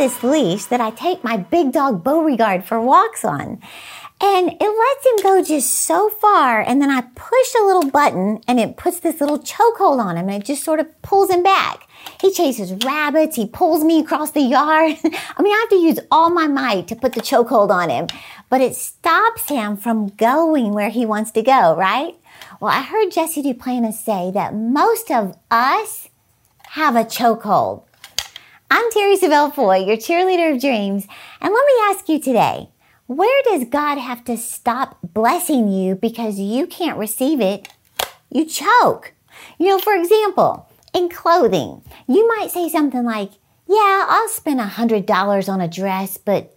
this leash that I take my big dog Beauregard for walks on. And it lets him go just so far. And then I push a little button and it puts this little chokehold on him and it just sort of pulls him back. He chases rabbits. He pulls me across the yard. I mean, I have to use all my might to put the chokehold on him, but it stops him from going where he wants to go, right? Well, I heard Jesse Duplantis say that most of us have a chokehold. I'm Terri Savelle Foy, your cheerleader of dreams, and let me ask you today, where does God have to stop blessing you because you can't receive it? You choke. You know, for example, in clothing, you might say something like, Yeah, I'll spend $100 on a dress, but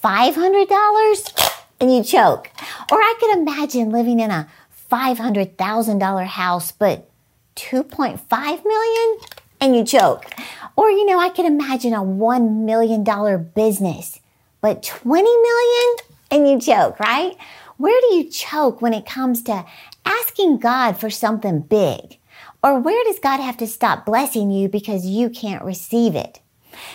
$500? And you choke. Or I could imagine living in a $500,000 house, but 2.5 million? And you choke. Or, you know, I could imagine a $1 million business, but 20 million? And you choke, right? Where do you choke when it comes to asking God for something big? Or where does God have to stop blessing you because you can't receive it?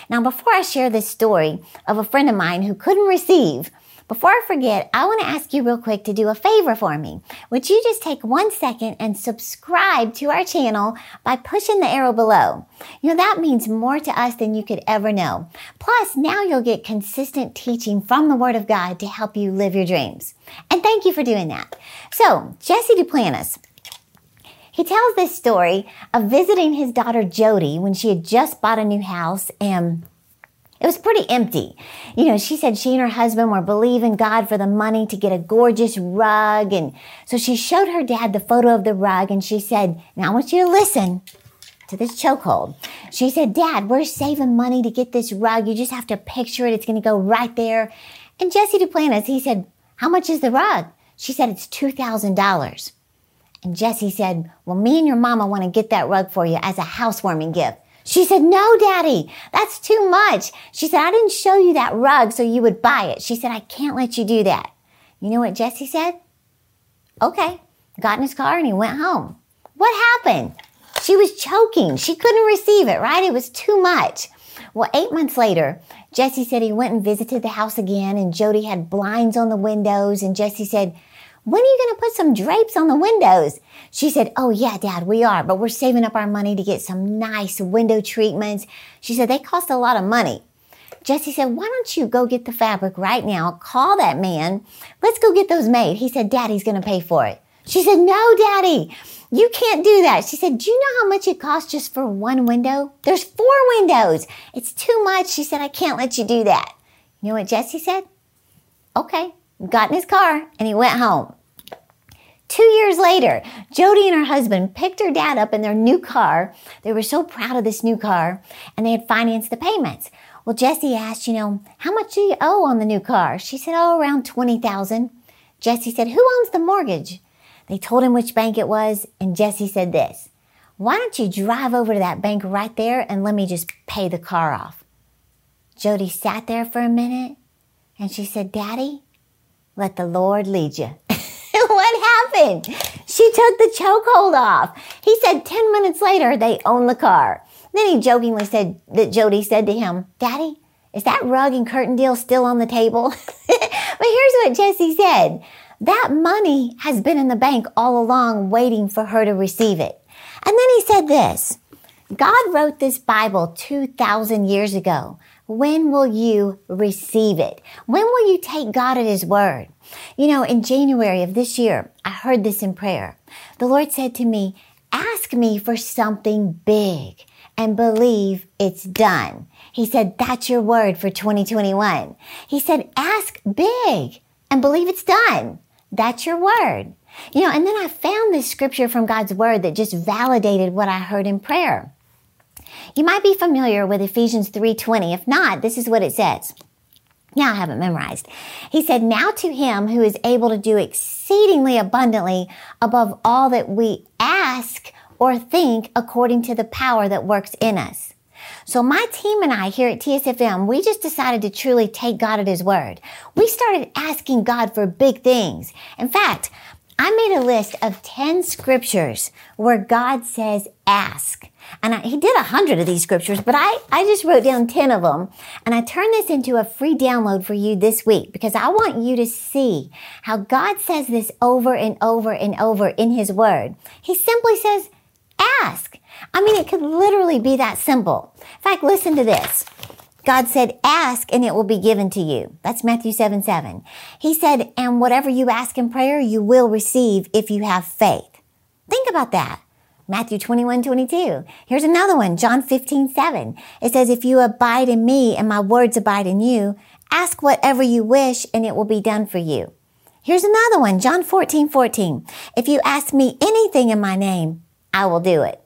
Now, before I share this story of a friend of mine who couldn't receive, before I forget, I want to ask you real quick to do a favor for me. Would you just take one second and subscribe to our channel by pushing the arrow below? You know, that means more to us than you could ever know. Plus, now you'll get consistent teaching from the Word of God to help you live your dreams. And thank you for doing that. So, Jesse Duplantis, he tells this story of visiting his daughter Jodi when she had just bought a new house and it was pretty empty. You know, she said she and her husband were believing God for the money to get a gorgeous rug. And so she showed her dad the photo of the rug and she said, Now I want you to listen to this chokehold. She said, Dad, we're saving money to get this rug. You just have to picture it. It's going to go right there. And Jesse Duplantis, he said, How much is the rug? She said, It's $2,000. And Jesse said, Well, me and your mama want to get that rug for you as a housewarming gift. She said, No, daddy, that's too much. She said, I didn't show you that rug so you would buy it. She said, I can't let you do that. You know what Jesse said? Okay. Got in his car and he went home. What happened? She was choking. She couldn't receive it, right? It was too much. Well, eight months later, Jesse said he went and visited the house again and Jodi had blinds on the windows and Jesse said, when are you going to put some drapes on the windows? She said, Oh, yeah, Dad, we are, but we're saving up our money to get some nice window treatments. She said, They cost a lot of money. Jesse said, Why don't you go get the fabric right now? Call that man. Let's go get those made. He said, Daddy's going to pay for it. She said, No, Daddy, you can't do that. She said, Do you know how much it costs just for one window? There's four windows. It's too much. She said, I can't let you do that. You know what Jesse said? Okay got in his car, and he went home. Two years later, Jodi and her husband picked her dad up in their new car. They were so proud of this new car, and they had financed the payments. Well, Jesse asked, you know, how much do you owe on the new car? She said, oh, around 20000 Jesse said, who owns the mortgage? They told him which bank it was, and Jesse said this, why don't you drive over to that bank right there and let me just pay the car off? Jodi sat there for a minute, and she said, Daddy, let the Lord lead you. what happened? She took the chokehold off. He said 10 minutes later, they own the car. Then he jokingly said that Jodi said to him, Daddy, is that rug and curtain deal still on the table? but here's what Jesse said. That money has been in the bank all along waiting for her to receive it. And then he said this, God wrote this Bible 2,000 years ago when will you receive it? When will you take God at His word? You know, in January of this year, I heard this in prayer. The Lord said to me, ask me for something big and believe it's done. He said, that's your word for 2021. He said, ask big and believe it's done. That's your word. You know, and then I found this scripture from God's word that just validated what I heard in prayer. You might be familiar with Ephesians 3:20. If not, this is what it says. Now I have it memorized. He said, Now to him who is able to do exceedingly abundantly above all that we ask or think according to the power that works in us. So my team and I here at TSFM, we just decided to truly take God at His word. We started asking God for big things. In fact, I made a list of 10 scriptures where God says ask. And I, he did a hundred of these scriptures, but I, I just wrote down 10 of them. And I turned this into a free download for you this week because I want you to see how God says this over and over and over in his word. He simply says, ask. I mean, it could literally be that simple. In fact, listen to this. God said, ask and it will be given to you. That's Matthew 7, 7. He said, and whatever you ask in prayer, you will receive if you have faith. Think about that. Matthew 21, 22. Here's another one, John 15, 7. It says, if you abide in me and my words abide in you, ask whatever you wish and it will be done for you. Here's another one, John 14, 14. If you ask me anything in my name, I will do it.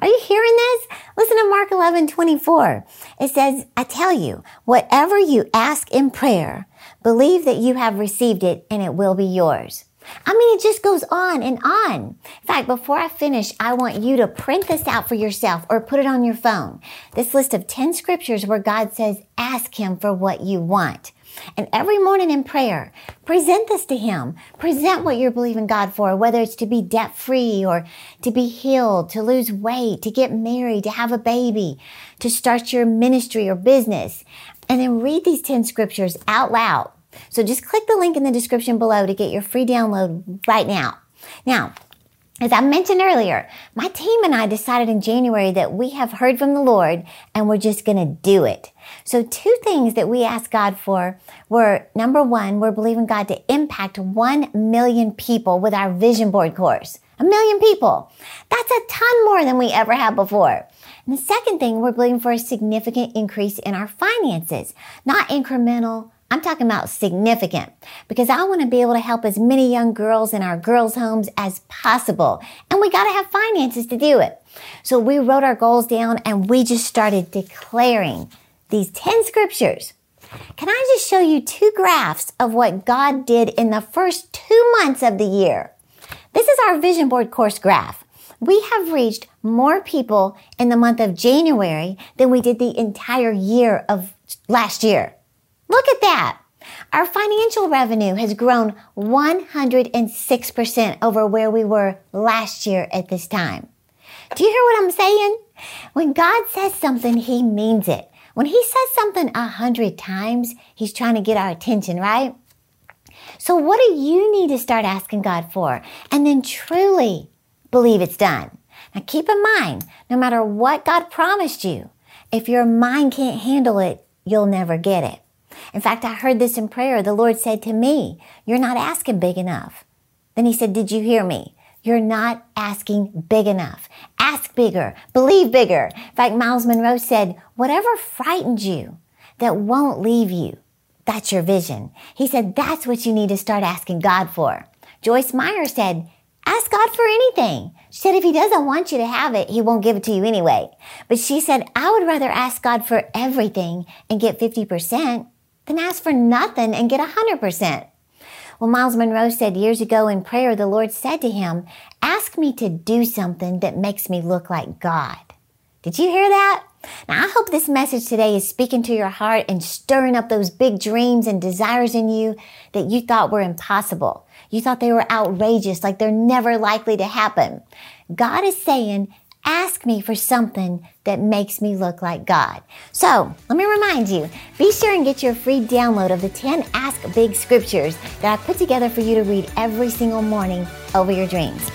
Are you hearing this? Listen to Mark 11, 24. It says, I tell you, whatever you ask in prayer, believe that you have received it and it will be yours. I mean, it just goes on and on. In fact, before I finish, I want you to print this out for yourself or put it on your phone. This list of 10 scriptures where God says, ask Him for what you want. And every morning in prayer, present this to Him. Present what you're believing God for, whether it's to be debt free or to be healed, to lose weight, to get married, to have a baby, to start your ministry or business. And then read these 10 scriptures out loud. So just click the link in the description below to get your free download right now. Now, as I mentioned earlier, my team and I decided in January that we have heard from the Lord and we're just going to do it. So two things that we asked God for were number one, we're believing God to impact 1 million people with our vision board course. A million people. That's a ton more than we ever had before. And the second thing, we're believing for a significant increase in our finances, not incremental, I'm talking about significant because I want to be able to help as many young girls in our girls' homes as possible. And we got to have finances to do it. So we wrote our goals down and we just started declaring these 10 scriptures. Can I just show you two graphs of what God did in the first two months of the year? This is our vision board course graph. We have reached more people in the month of January than we did the entire year of last year. Look at that. Our financial revenue has grown 106% over where we were last year at this time. Do you hear what I'm saying? When God says something, He means it. When He says something a hundred times, He's trying to get our attention, right? So what do you need to start asking God for? And then truly believe it's done. Now keep in mind, no matter what God promised you, if your mind can't handle it, you'll never get it. In fact, I heard this in prayer. The Lord said to me, You're not asking big enough. Then He said, Did you hear me? You're not asking big enough. Ask bigger. Believe bigger. In fact, Myles Munroe said, Whatever frightens you that won't leave you, that's your vision. He said, That's what you need to start asking God for. Joyce Meyer said, Ask God for anything. She said, if he doesn't want you to have it, he won't give it to you anyway. But she said, I would rather ask God for everything and get 50% than ask for nothing and get 100%. Well, Myles Munroe said years ago in prayer, the Lord said to him, ask me to do something that makes me look like God. Did you hear that? Now, I hope this message today is speaking to your heart and stirring up those big dreams and desires in you that you thought were impossible. You thought they were outrageous, like they're never likely to happen. God is saying, ask me for something that makes me look like God. So let me remind you be sure and get your free download of the 10 Ask Big scriptures that I put together for you to read every single morning over your dreams.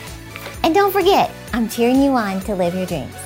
And don't forget, I'm cheering you on to live your dreams.